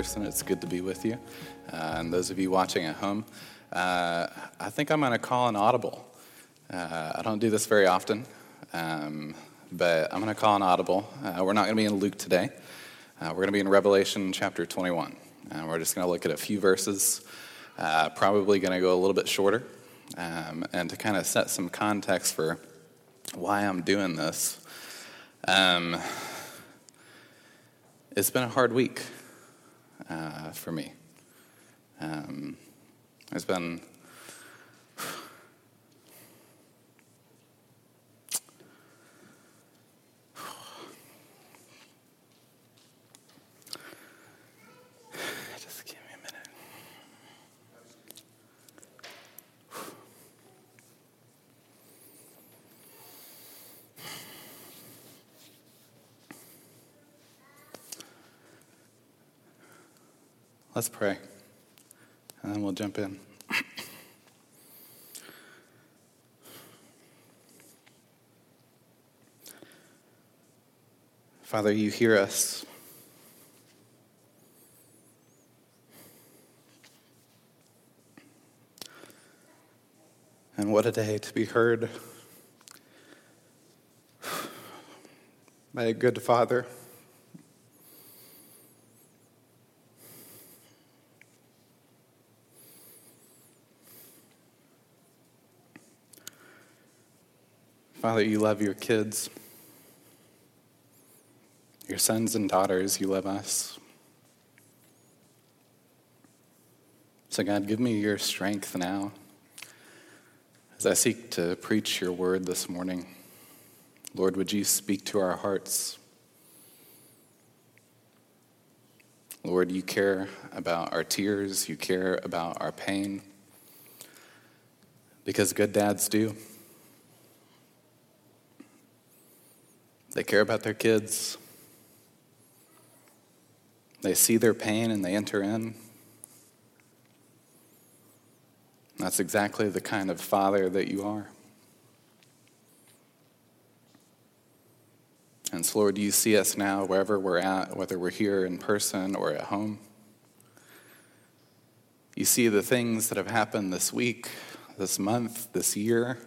Person, it's good to be with you. Uh, and those of you watching at home, uh, I think I'm going to call an audible. Uh, I don't do this very often, um, but I'm going to call an audible. Uh, we're not going to be in Luke today. Uh, we're going to be in Revelation chapter 21. And we're just going to look at a few verses, uh, probably going to go a little bit shorter. Um, and to kind of set some context for why I'm doing this, um, it's been a hard week for me. Um, it's been Let's pray and then we'll jump in. Father, you hear us. And what a day to be heard by a good Father. Father, you love your kids, your sons and daughters, you love us. So, God, give me your strength now as I seek to preach your word this morning. Lord, would you speak to our hearts? Lord, you care about our tears, you care about our pain, because good dads do. They care about their kids. They see their pain and they enter in. That's exactly the kind of father that you are. And so, Lord, you see us now wherever we're at, whether we're here in person or at home. You see the things that have happened this week, this month, this year.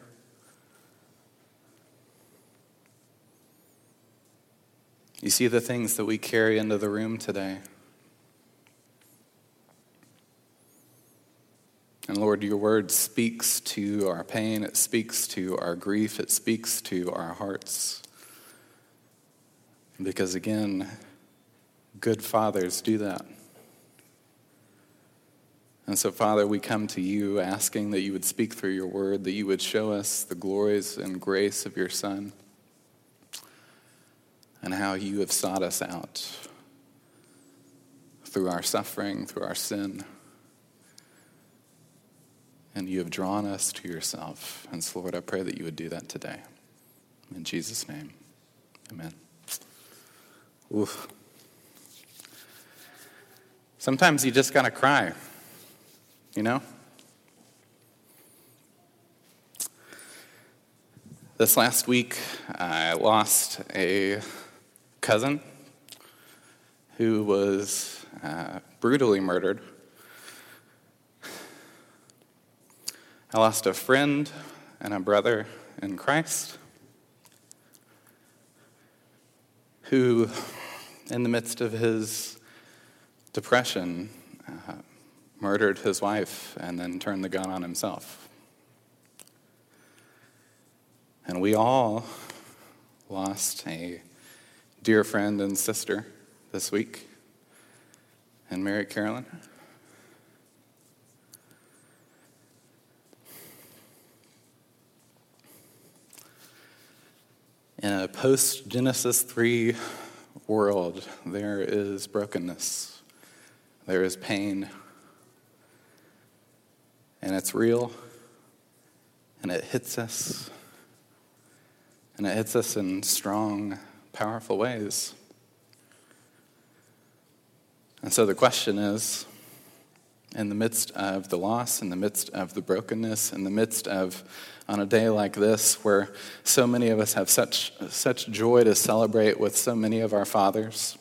You see the things that we carry into the room today. And Lord, your word speaks to our pain, it speaks to our grief, it speaks to our hearts. Because again, good fathers do that. And so, Father, we come to you asking that you would speak through your word, that you would show us the glories and grace of your Son and how you have sought us out through our suffering, through our sin. And you have drawn us to yourself. And so, Lord, I pray that you would do that today. In Jesus' name, amen. Oof. Sometimes you just gotta cry, you know? This last week, I lost a cousin who was uh, brutally murdered. I lost a friend and a brother in Christ who, in the midst of his depression, uh, murdered his wife and then turned the gun on himself. And we all lost a dear friend and sister this week, and Mary Carolyn. In a post Genesis 3 world, there is brokenness. There is pain, and it's real, and it hits us, and it hits us in strong, powerful ways. And so the question is in the midst of the loss, in the midst of the brokenness, in the midst of on a day like this where so many of us have such, such joy to celebrate with so many of our fathers,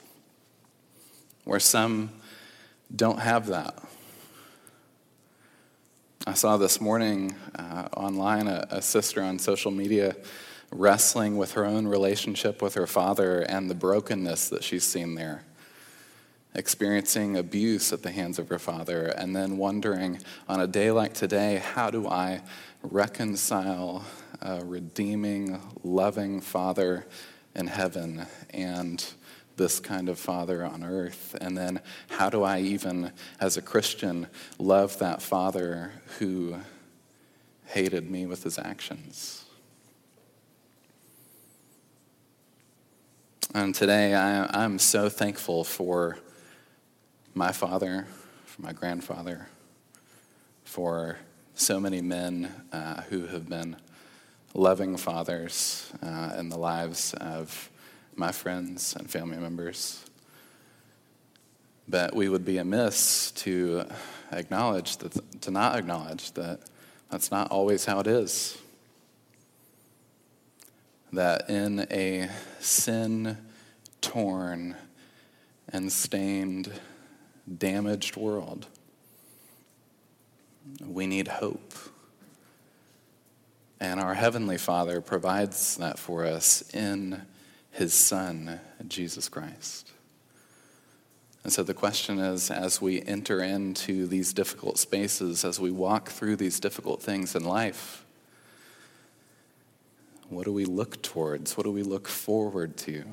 where some don't have that. I saw this morning uh, online a, a sister on social media wrestling with her own relationship with her father and the brokenness that she's seen there experiencing abuse at the hands of her father, and then wondering on a day like today, how do I reconcile a redeeming, loving father in heaven and this kind of father on earth? And then how do I even, as a Christian, love that father who hated me with his actions? And today, I, am so thankful for my father, for my grandfather, for so many men uh, who have been loving fathers uh, in the lives of my friends and family members. But we would be amiss to acknowledge that, to not acknowledge that that's not always how it is. That in a sin torn and stained damaged world. We need hope. And our Heavenly Father provides that for us in His Son, Jesus Christ. And so the question is as we enter into these difficult spaces, as we walk through these difficult things in life, what do we look towards? What do we look forward to?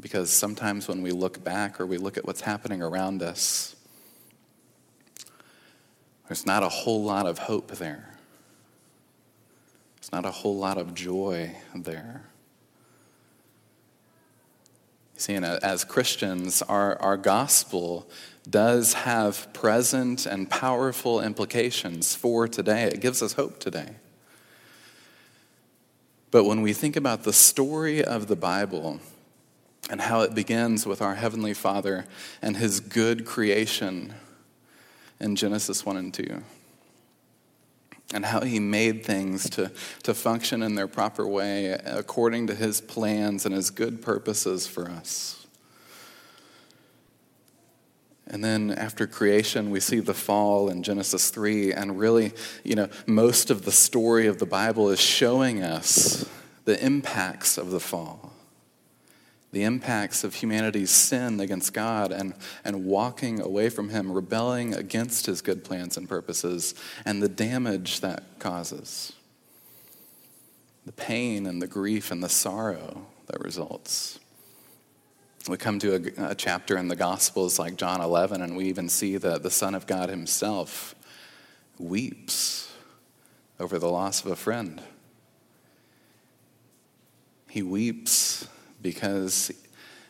Because sometimes when we look back or we look at what's happening around us, there's not a whole lot of hope there. There's not a whole lot of joy there. You see, and as Christians, our, our gospel does have present and powerful implications for today. It gives us hope today. But when we think about the story of the Bible and how it begins with our Heavenly Father and His good creation, in Genesis 1 and 2 and how he made things to, to function in their proper way according to his plans and his good purposes for us. And then after creation, we see the fall in Genesis 3. And really, you know, most of the story of the Bible is showing us the impacts of the fall the impacts of humanity's sin against God and, and walking away from Him, rebelling against His good plans and purposes, and the damage that causes. The pain and the grief and the sorrow that results. We come to a, a chapter in the Gospels like John 11, and we even see that the Son of God Himself weeps over the loss of a friend. He weeps because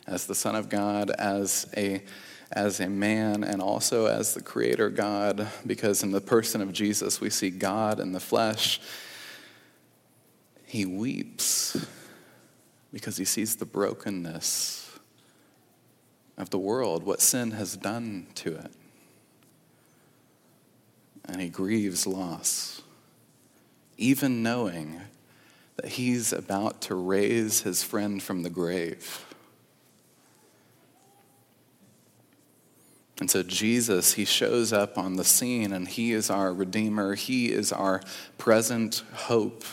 as the Son of God, as a as a man and also as the creator God, because in the person of Jesus we see God in the flesh. He weeps because he sees the brokenness of the world, what sin has done to it. And he grieves loss, even knowing that he's about to raise his friend from the grave. And so Jesus, he shows up on the scene and he is our Redeemer. He is our present hope.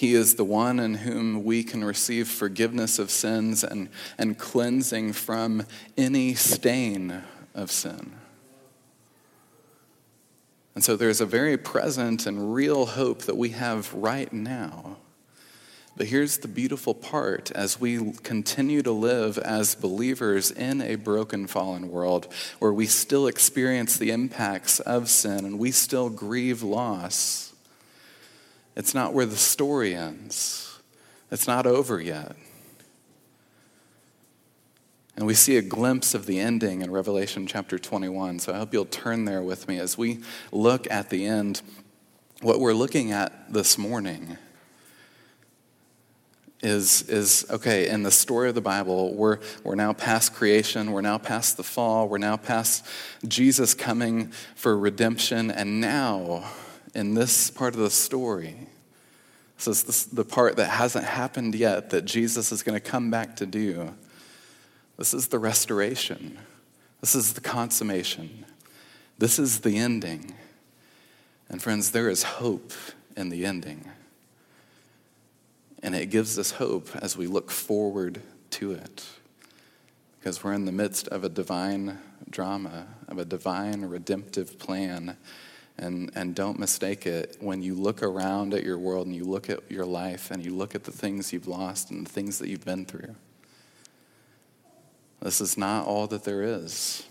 He is the one in whom we can receive forgiveness of sins and, and cleansing from any stain of sin. And so there's a very present and real hope that we have right now. But here's the beautiful part as we continue to live as believers in a broken, fallen world where we still experience the impacts of sin and we still grieve loss. It's not where the story ends, it's not over yet. And we see a glimpse of the ending in Revelation chapter 21. So I hope you'll turn there with me as we look at the end. What we're looking at this morning is, is okay, in the story of the Bible, we're, we're now past creation, we're now past the fall, we're now past Jesus coming for redemption, and now, in this part of the story, this is the part that hasn't happened yet that Jesus is going to come back to do. This is the restoration. This is the consummation. This is the ending. And friends, there is hope in the ending. And it gives us hope as we look forward to it. Because we're in the midst of a divine drama, of a divine redemptive plan. And, and don't mistake it. When you look around at your world and you look at your life and you look at the things you've lost and the things that you've been through, this is not all that there is.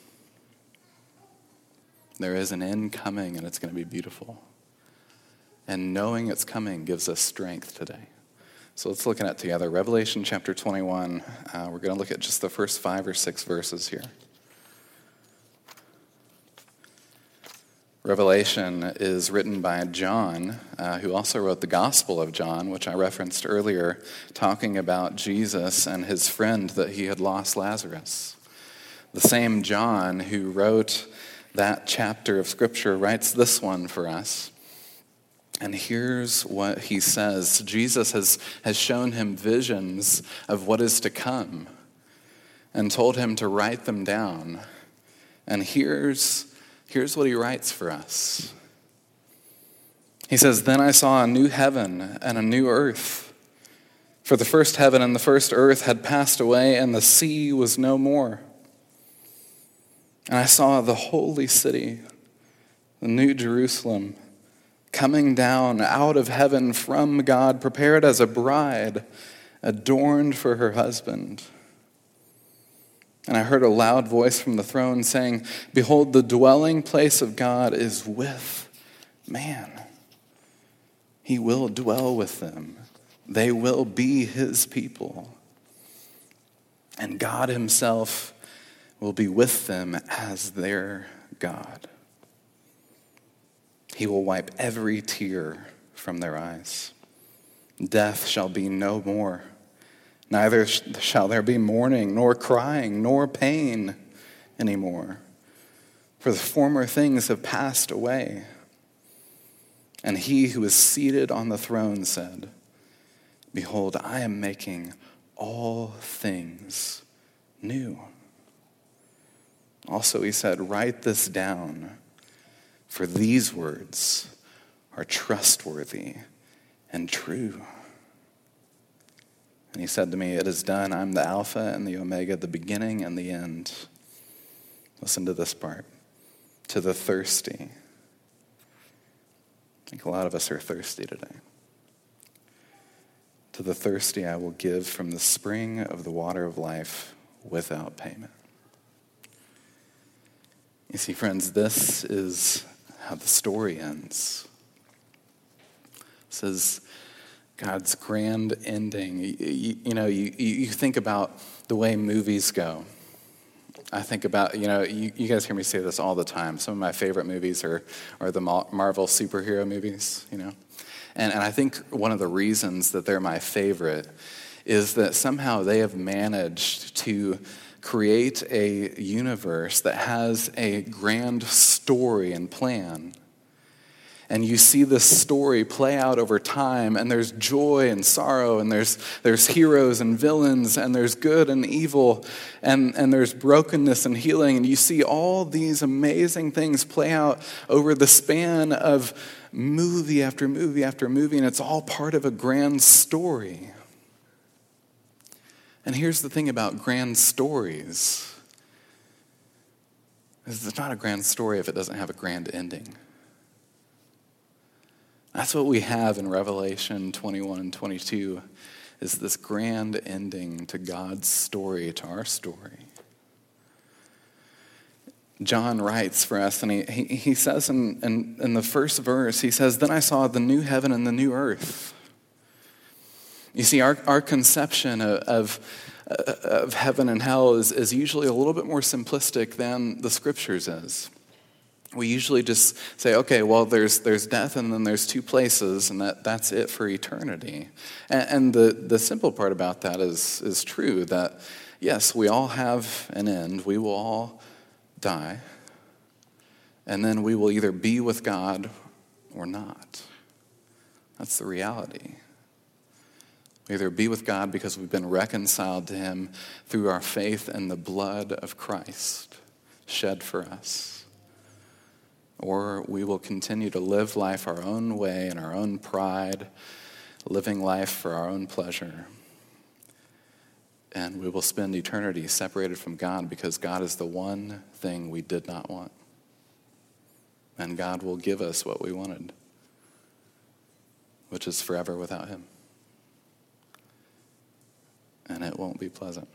There is an end coming and it's going to be beautiful. And knowing it's coming gives us strength today. So let's look at it together. Revelation chapter 21. Uh, we're going to look at just the first five or six verses here. Revelation is written by John, uh, who also wrote the Gospel of John, which I referenced earlier, talking about Jesus and his friend that he had lost, Lazarus. The same John who wrote that chapter of Scripture writes this one for us. And here's what he says Jesus has, has shown him visions of what is to come and told him to write them down. And here's, here's what he writes for us He says, Then I saw a new heaven and a new earth. For the first heaven and the first earth had passed away, and the sea was no more. And I saw the holy city, the new Jerusalem coming down out of heaven from God, prepared as a bride, adorned for her husband. And I heard a loud voice from the throne saying, Behold, the dwelling place of God is with man. He will dwell with them, they will be his people. And God Himself will be with them as their God. He will wipe every tear from their eyes. Death shall be no more. Neither shall there be mourning, nor crying, nor pain anymore. For the former things have passed away. And he who is seated on the throne said, Behold, I am making all things new. Also, he said, Write this down for these words are trustworthy and true. And he said to me, It is done. I'm the Alpha and the Omega, the beginning and the end. Listen to this part. To the thirsty. I think a lot of us are thirsty today. To the thirsty, I will give from the spring of the water of life without payment. You see, friends, this is how the story ends. It says God's grand ending. You, you, know, you, you think about the way movies go. I think about, you know, you, you, guys hear me say this all the time. Some of my favorite movies are, are the Marvel superhero movies, you know. And, and I think one of the reasons that they're my favorite is that somehow they have managed to create a universe that has a grand story and plan. And you see this story play out over time, and there's joy and sorrow, and there's, there's heroes and villains, and there's good and evil, and, and there's brokenness and healing. And you see all these amazing things play out over the span of movie after movie after movie, and it's all part of a grand story. And here's the thing about grand stories. It's not a grand story if it doesn't have a grand ending. That's what we have in Revelation 21 and 22 is this grand ending to God's story, to our story. John writes for us, and he, he, says in, in, in the first verse, he says, Then I saw the new heaven and the new earth. You see, our, our conception of, of, of heaven and hell is, is usually a little bit more simplistic than the scriptures is. We usually just say, okay, well, there's, there's death and then there's two places, and that, that's it for eternity. And, and the, the simple part about that is, is true that, yes, we all have an end, we will all die, and then we will either be with God or not. That's the reality. We either be with God because we've been reconciled to Him through our faith in the blood of Christ shed for us, or we will continue to live life our own way in our own pride, living life for our own pleasure. And we will spend eternity separated from God because God is the one thing we did not want. And God will give us what we wanted which is forever without him. And it won't be pleasant.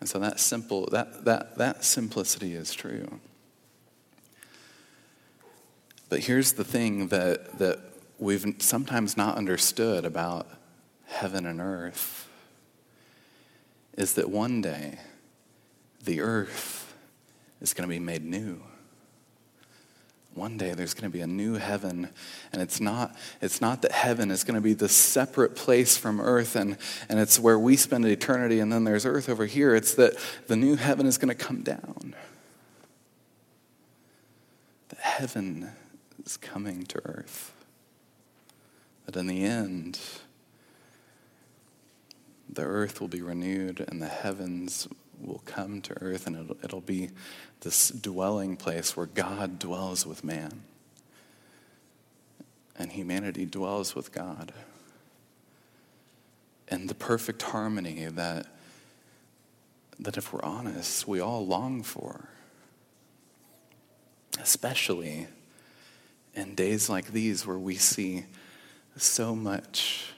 And so that simple that that that simplicity is true. But here's the thing that that we've sometimes not understood about heaven and earth is that one day the earth is going to be made new. One day there's going to be a new heaven and it's not it's not that heaven is going to be this separate place from earth and and it's where we spend eternity and then there's earth over here. It's that the new heaven is going to come down. That heaven is coming to earth that in the end the earth will be renewed and the heavens will come to earth and it'll, it'll be this dwelling place where God dwells with man and humanity dwells with God. And the perfect harmony that, that, if we're honest, we all long for. Especially in days like these where we see so much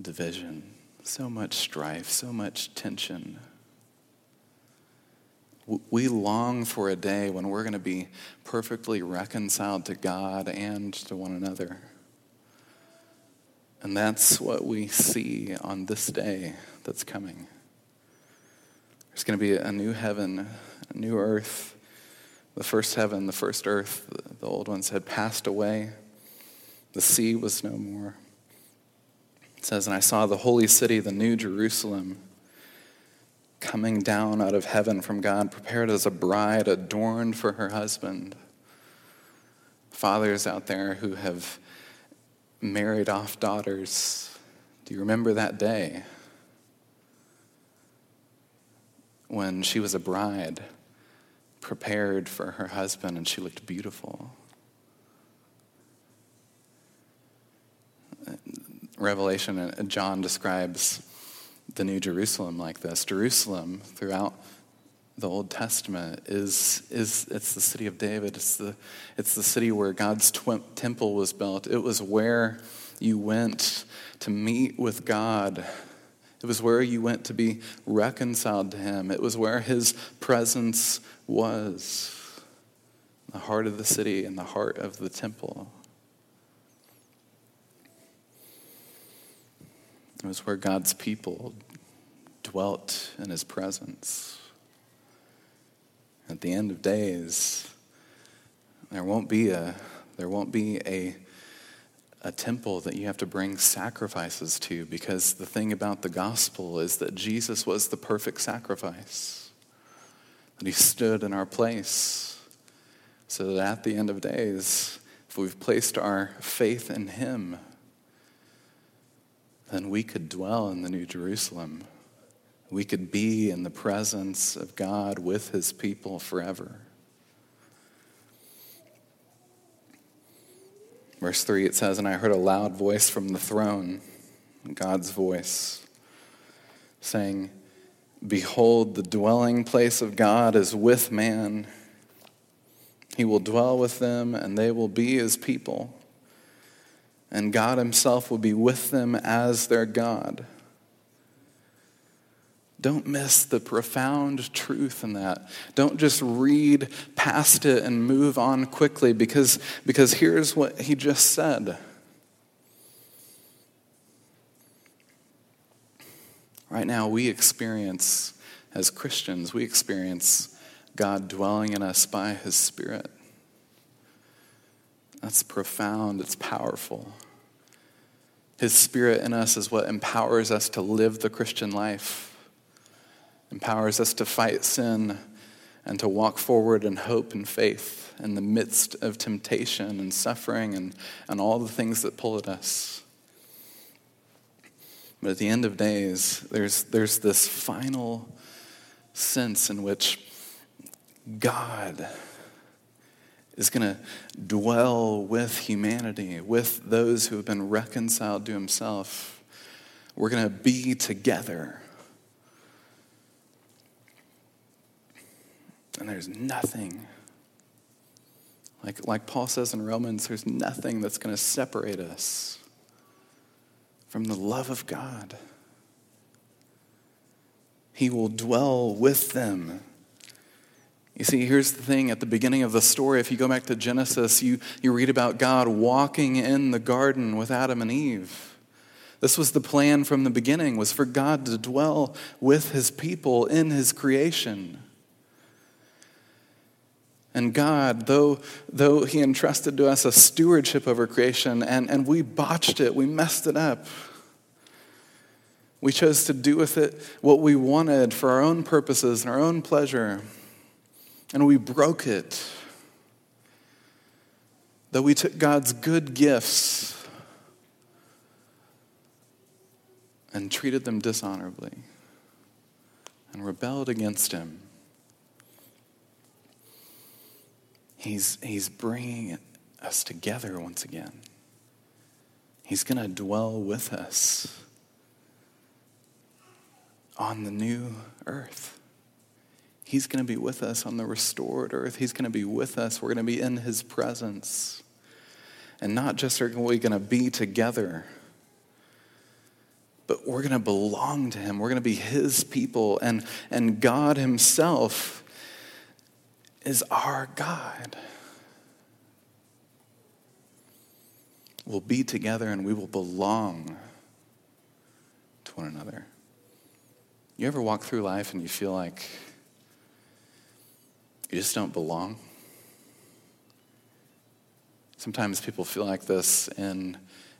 division, so much strife, so much tension. We long for a day when we're going to be perfectly reconciled to God and to one another. And that's what we see on this day that's coming. There's going to be a new heaven, a new earth. The first heaven, the first earth, the old ones had passed away. The sea was no more. It says, And I saw the holy city, the new Jerusalem coming down out of heaven from God, prepared as a bride adorned for her husband. Fathers out there who have married off daughters, do you remember that day when she was a bride, prepared for her husband, and she looked beautiful? Revelation, uh, John describes the New Jerusalem like this. Jerusalem, throughout the Old Testament, is, is it's the city of David. It's the, it's the city where God's tw- temple was built. It was where you went to meet with God. It was where you went to be reconciled to Him. It was where His presence was the heart of the city and the heart of the temple. It was where God's people dwelt in his presence. At the end of days, there won't be a there won't be a a temple that you have to bring sacrifices to because the thing about the gospel is that Jesus was the perfect sacrifice. That he stood in our place so that at the end of days, if we've placed our faith in him, then we could dwell in the New Jerusalem. We could be in the presence of God with his people forever. Verse 3 it says, And I heard a loud voice from the throne, God's voice, saying, Behold, the dwelling place of God is with man. He will dwell with them, and they will be his people and God Himself will be with them as their God. Don't miss the profound truth in that. Don't just read past it and move on quickly because, because here's what he just said. Right now, we experience, as Christians, we experience God dwelling in us by His Spirit. That's profound, it's powerful. His Spirit in us is what empowers us to live the Christian life, empowers us to fight sin and to walk forward in hope and faith in the midst of temptation and suffering and, and all the things that pull at us. But at the end of days, there's, there's this final sense in which God is going to dwell with humanity, with those who have been reconciled to himself. We're going to be together. And there's nothing, like, like Paul says in Romans, there's nothing that's going to separate us from the love of God. He will dwell with them. You see, here's the thing at the beginning of the story, if you go back to Genesis, you, you read about God walking in the garden with Adam and Eve. This was the plan from the beginning, was for God to dwell with his people in his creation. And God, though, though He entrusted to us a stewardship over creation and, and we botched it, we messed it up. We chose to do with it what we wanted for our own purposes and our own pleasure. And we broke it. Though we took God's good gifts and treated them dishonorably and rebelled against Him. He's, he's bringing us together once again. He's going to dwell with us on the new earth. He's going to be with us on the restored earth. He's going to be with us. We're going to be in his presence. And not just are we going to be together, but we're going to belong to him. We're going to be his people. And, and God himself is our God. We'll be together and we will belong to one another. You ever walk through life and you feel like you just don't belong? Sometimes people feel like this in,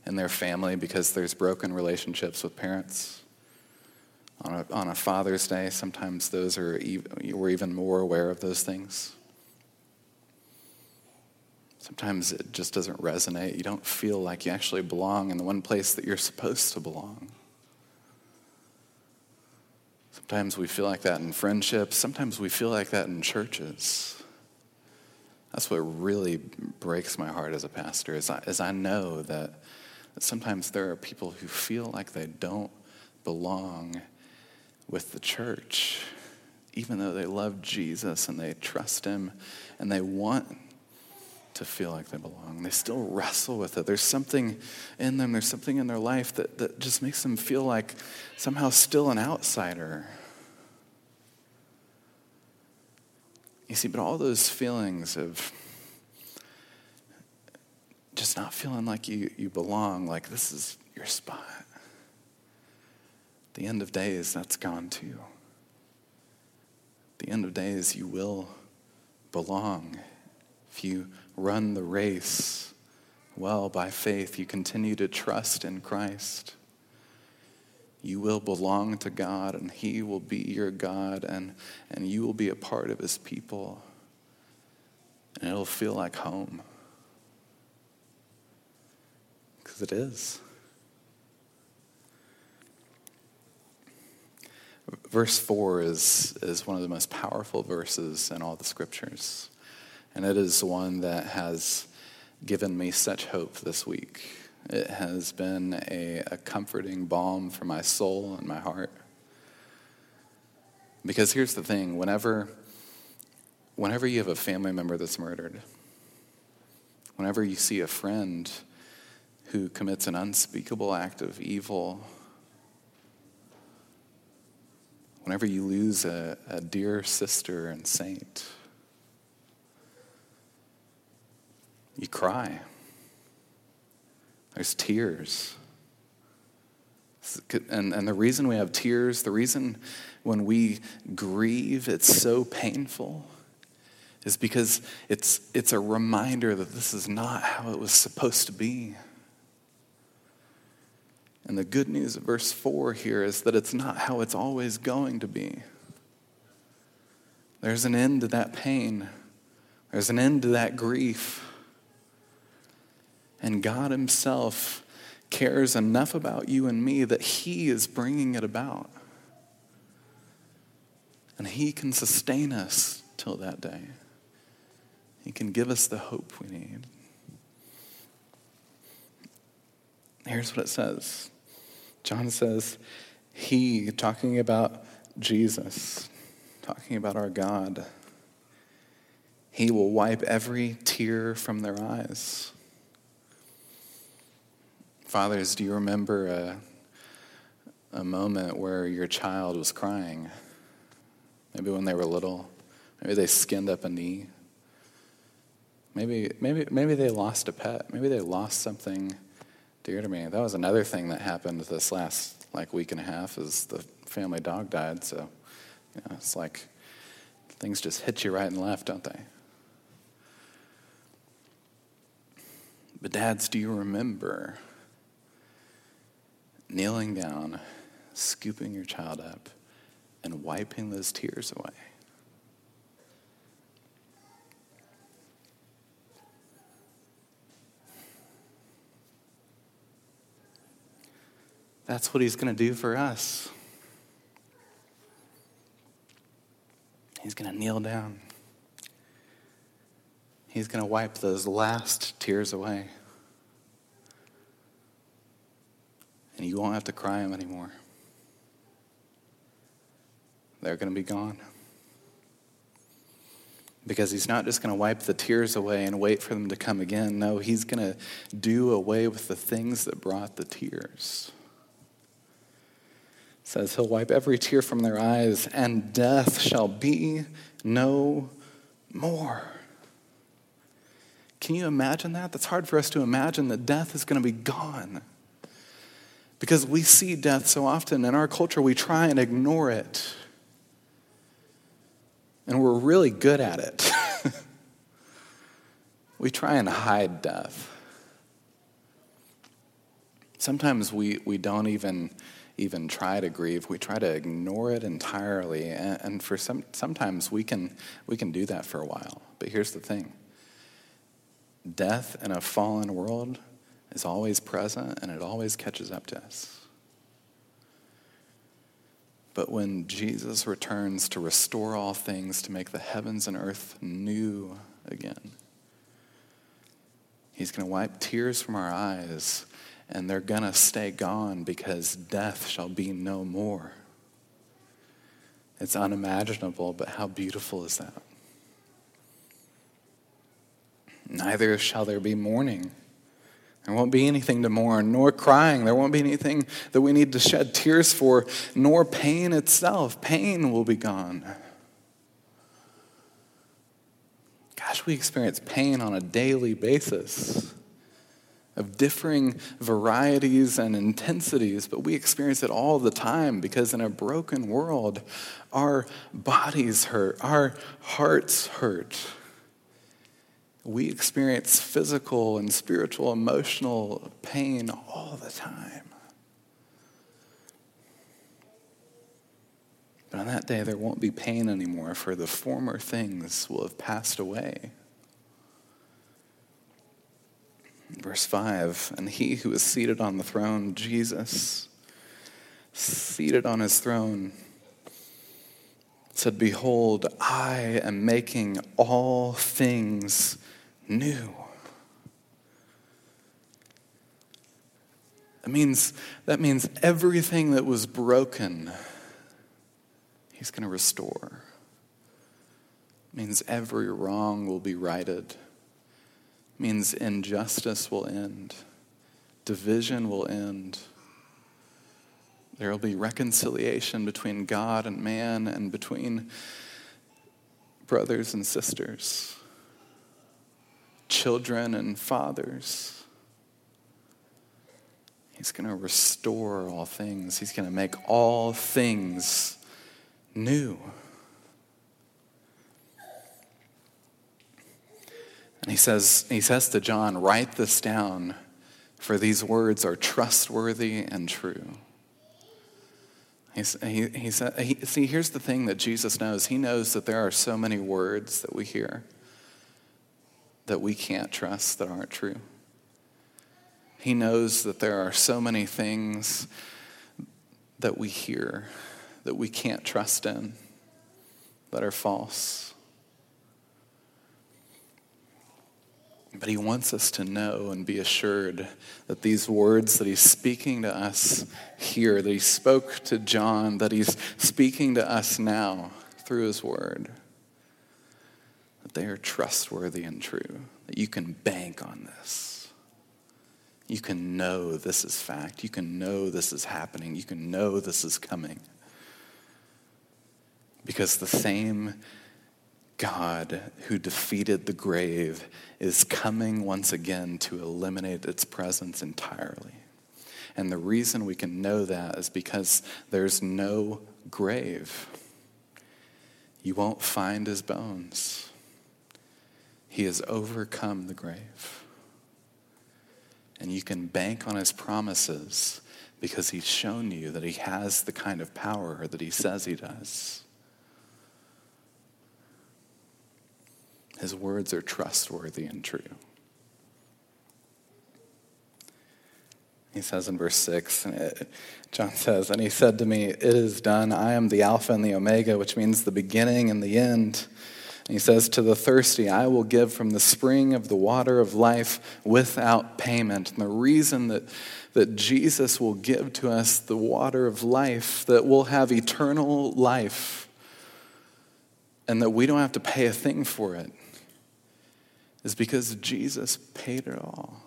in their family because there's broken relationships with parents on a, on a Father's Day, sometimes those are even, we're even more aware of those things. Sometimes it just doesn't resonate. You don't feel like you actually belong in the one place that you're supposed to belong. Sometimes we feel like that in friendships. Sometimes we feel like that in churches. That's what really breaks my heart as a pastor is I, is I know that, that sometimes there are people who feel like they don't belong with the church, even though they love Jesus and they trust him and they want to feel like they belong. They still wrestle with it. There's something in them, there's something in their life that, that just makes them feel like somehow still an outsider. You see, but all those feelings of just not feeling like you, you belong, like this is your spot the end of days, that's gone too. the end of days, you will belong. If you run the race well by faith, you continue to trust in Christ. You will belong to God, and He will be your God, and, and you will be a part of His people. And it'll feel like home. Because it is. Verse 4 is, is one of the most powerful verses in all the scriptures. And it is one that has given me such hope this week. It has been a, a comforting balm for my soul and my heart. Because here's the thing whenever, whenever you have a family member that's murdered, whenever you see a friend who commits an unspeakable act of evil whenever you lose a, a dear sister and saint, you cry. There's tears. And, and the reason we have tears, the reason when we grieve, it's so painful, is because it's, it's a reminder that this is not how it was supposed to be. And the good news of verse 4 here is that it's not how it's always going to be. There's an end to that pain, there's an end to that grief. And God Himself cares enough about you and me that He is bringing it about. And He can sustain us till that day. He can give us the hope we need. Here's what it says John says, He, talking about Jesus, talking about our God, He will wipe every tear from their eyes. Fathers, do you remember a, a moment where your child was crying? Maybe when they were little. Maybe they skinned up a knee. Maybe, maybe, maybe they lost a pet. Maybe they lost something dear to me. That was another thing that happened this last like week and a half is the family dog died. So you know, it's like things just hit you right and left, don't they? But dads, do you remember kneeling down, scooping your child up, and wiping those tears away. That's what he's going to do for us. He's going to kneel down. He's going to wipe those last tears away. and you won't have to cry them anymore. They're going to be gone. Because he's not just going to wipe the tears away and wait for them to come again. No, he's going to do away with the things that brought the tears. Says he'll wipe every tear from their eyes, and death shall be no more. Can you imagine that? That's hard for us to imagine that death is going to be gone. Because we see death so often in our culture, we try and ignore it. And we're really good at it. we try and hide death. Sometimes we, we don't even, even try to grieve. We try to ignore it entirely. And, and for some, sometimes we can, we can do that for a while. But here's the thing death in a fallen world is always present and it always catches up to us. But when Jesus returns to restore all things, to make the heavens and earth new again, He's going to wipe tears from our eyes, and they're going to stay gone because death shall be no more. It's unimaginable, but how beautiful is that? Neither shall there be mourning there won't be anything to mourn, nor crying. There won't be anything that we need to shed tears for, nor pain itself. Pain will be gone. Gosh, we experience pain on a daily basis of differing varieties and intensities, but we experience it all the time because in a broken world, our bodies hurt, our hearts hurt we experience physical and spiritual, emotional pain all the time. But on that day, there won't be pain anymore, for the former things will have passed away. Verse 5 And he who is seated on the throne, Jesus, seated on his throne, said, Behold, I am making all things new. That means, that means everything that was broken, he's going to restore. It means every wrong will be righted. Means injustice will end. Division will end. There will be reconciliation between God and man and between brothers and sisters children and fathers. He's going to restore all things. He's going to make all things new. And he says, he says to John, write this down, for these words are trustworthy and true. He, he said, he, see, here's the thing that Jesus knows. He knows that there are so many words that we hear that we can't trust that aren't true. He knows that there are so many things that we hear that we can't trust in that are false. But he wants us to know and be assured that these words that he's speaking to us here, that he spoke to John, that he's speaking to us now through his word, that they are trustworthy and true, that you can bank on this. You can know this is fact. You can know this is happening. You can know this is coming. Because the same God who defeated the grave is coming once again to eliminate its presence entirely. And the reason we can know that is because there's no grave. You won't find his bones. He has overcome the grave. And you can bank on his promises because he's shown you that he has the kind of power that he says he does. His words are trustworthy and true. He says in verse 6, John says, And he said to me, It is done. I am the Alpha and the Omega, which means the beginning and the end. And he says, To the thirsty, I will give from the spring of the water of life without payment. And the reason that, that Jesus will give to us the water of life, that we'll have eternal life, and that we don't have to pay a thing for it, is because Jesus paid it all.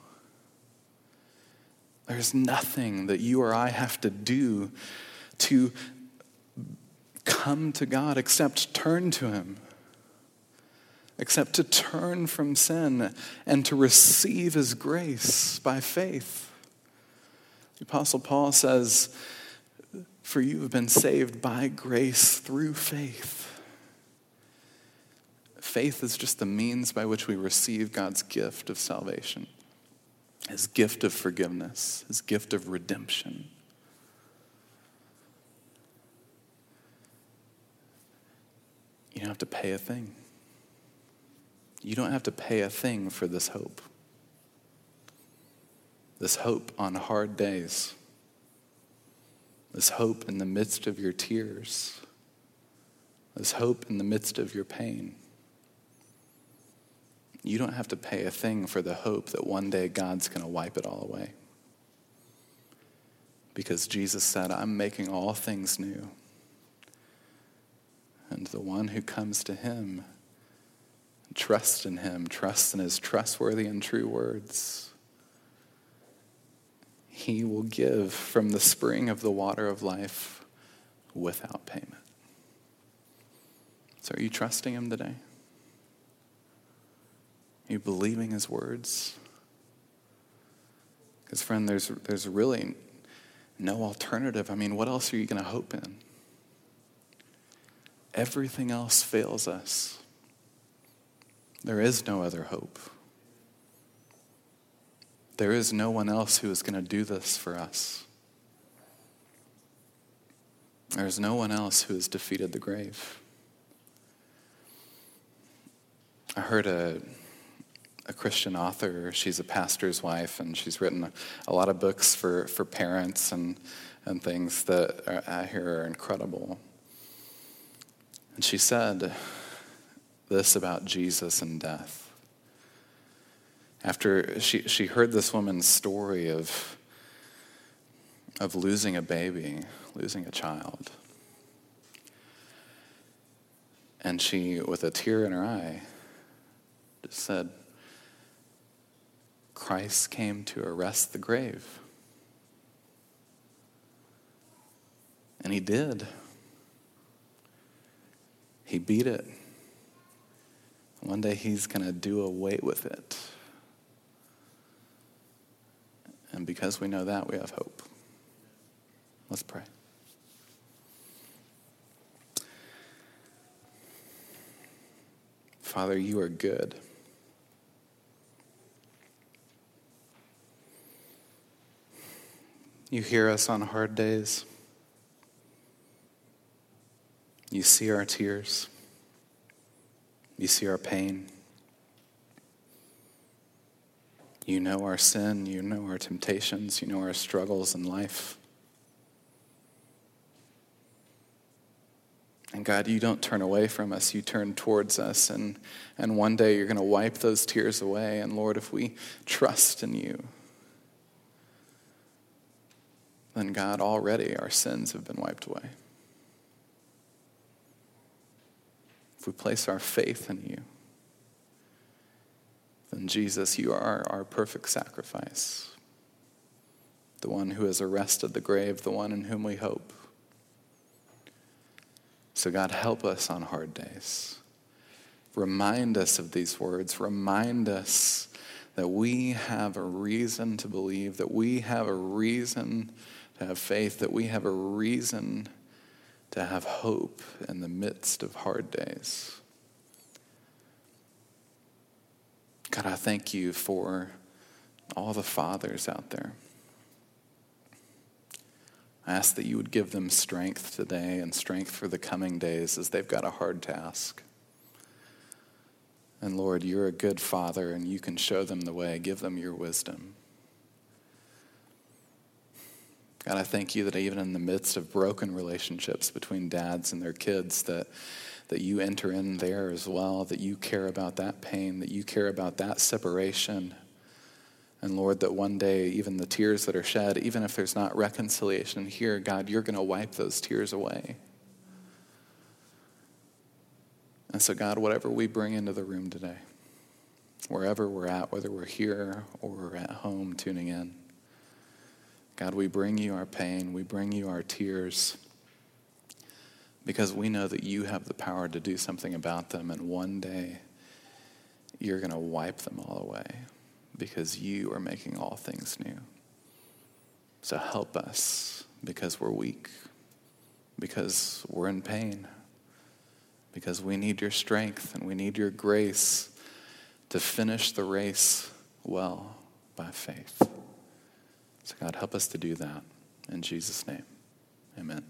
There's nothing that you or I have to do to come to God except turn to Him, except to turn from sin and to receive His grace by faith. The Apostle Paul says, For you have been saved by grace through faith. Faith is just the means by which we receive God's gift of salvation, His gift of forgiveness, His gift of redemption. You don't have to pay a thing. You don't have to pay a thing for this hope. This hope on hard days. This hope in the midst of your tears. This hope in the midst of your pain. You don't have to pay a thing for the hope that one day God's going to wipe it all away. Because Jesus said, I'm making all things new. And the one who comes to him, trusts in him, trusts in his trustworthy and true words, he will give from the spring of the water of life without payment. So, are you trusting him today? Are you believing his words? Because, friend, there's, there's really no alternative. I mean, what else are you going to hope in? Everything else fails us. There is no other hope. There is no one else who is going to do this for us. There is no one else who has defeated the grave. I heard a a Christian author. She's a pastor's wife, and she's written a, a lot of books for, for parents and, and things that are, I hear are incredible. And she said this about Jesus and death. After she, she heard this woman's story of, of losing a baby, losing a child. And she, with a tear in her eye, just said, Christ came to arrest the grave. And he did. He beat it. One day he's going to do away with it. And because we know that, we have hope. Let's pray. Father, you are good. You hear us on hard days. You see our tears. You see our pain. You know our sin. You know our temptations. You know our struggles in life. And God, you don't turn away from us, you turn towards us. And, and one day you're going to wipe those tears away. And Lord, if we trust in you, then God, already our sins have been wiped away. If we place our faith in you, then Jesus, you are our perfect sacrifice, the one who has arrested the grave, the one in whom we hope. So, God, help us on hard days. Remind us of these words. Remind us that we have a reason to believe, that we have a reason to have faith, that we have a reason to have hope in the midst of hard days. God, I thank you for all the fathers out there. I ask that you would give them strength today and strength for the coming days as they've got a hard task. And Lord, you're a good father and you can show them the way. Give them your wisdom. God, I thank you that even in the midst of broken relationships between dads and their kids, that, that you enter in there as well, that you care about that pain, that you care about that separation. And Lord, that one day, even the tears that are shed, even if there's not reconciliation here, God, you're going to wipe those tears away. And so, God, whatever we bring into the room today, wherever we're at, whether we're here or we're at home tuning in, God, we bring you our pain, we bring you our tears, because we know that you have the power to do something about them, and one day you're going to wipe them all away because you are making all things new. So help us because we're weak, because we're in pain, because we need your strength and we need your grace to finish the race well by faith. So, God, help us to do that. In Jesus' name, amen.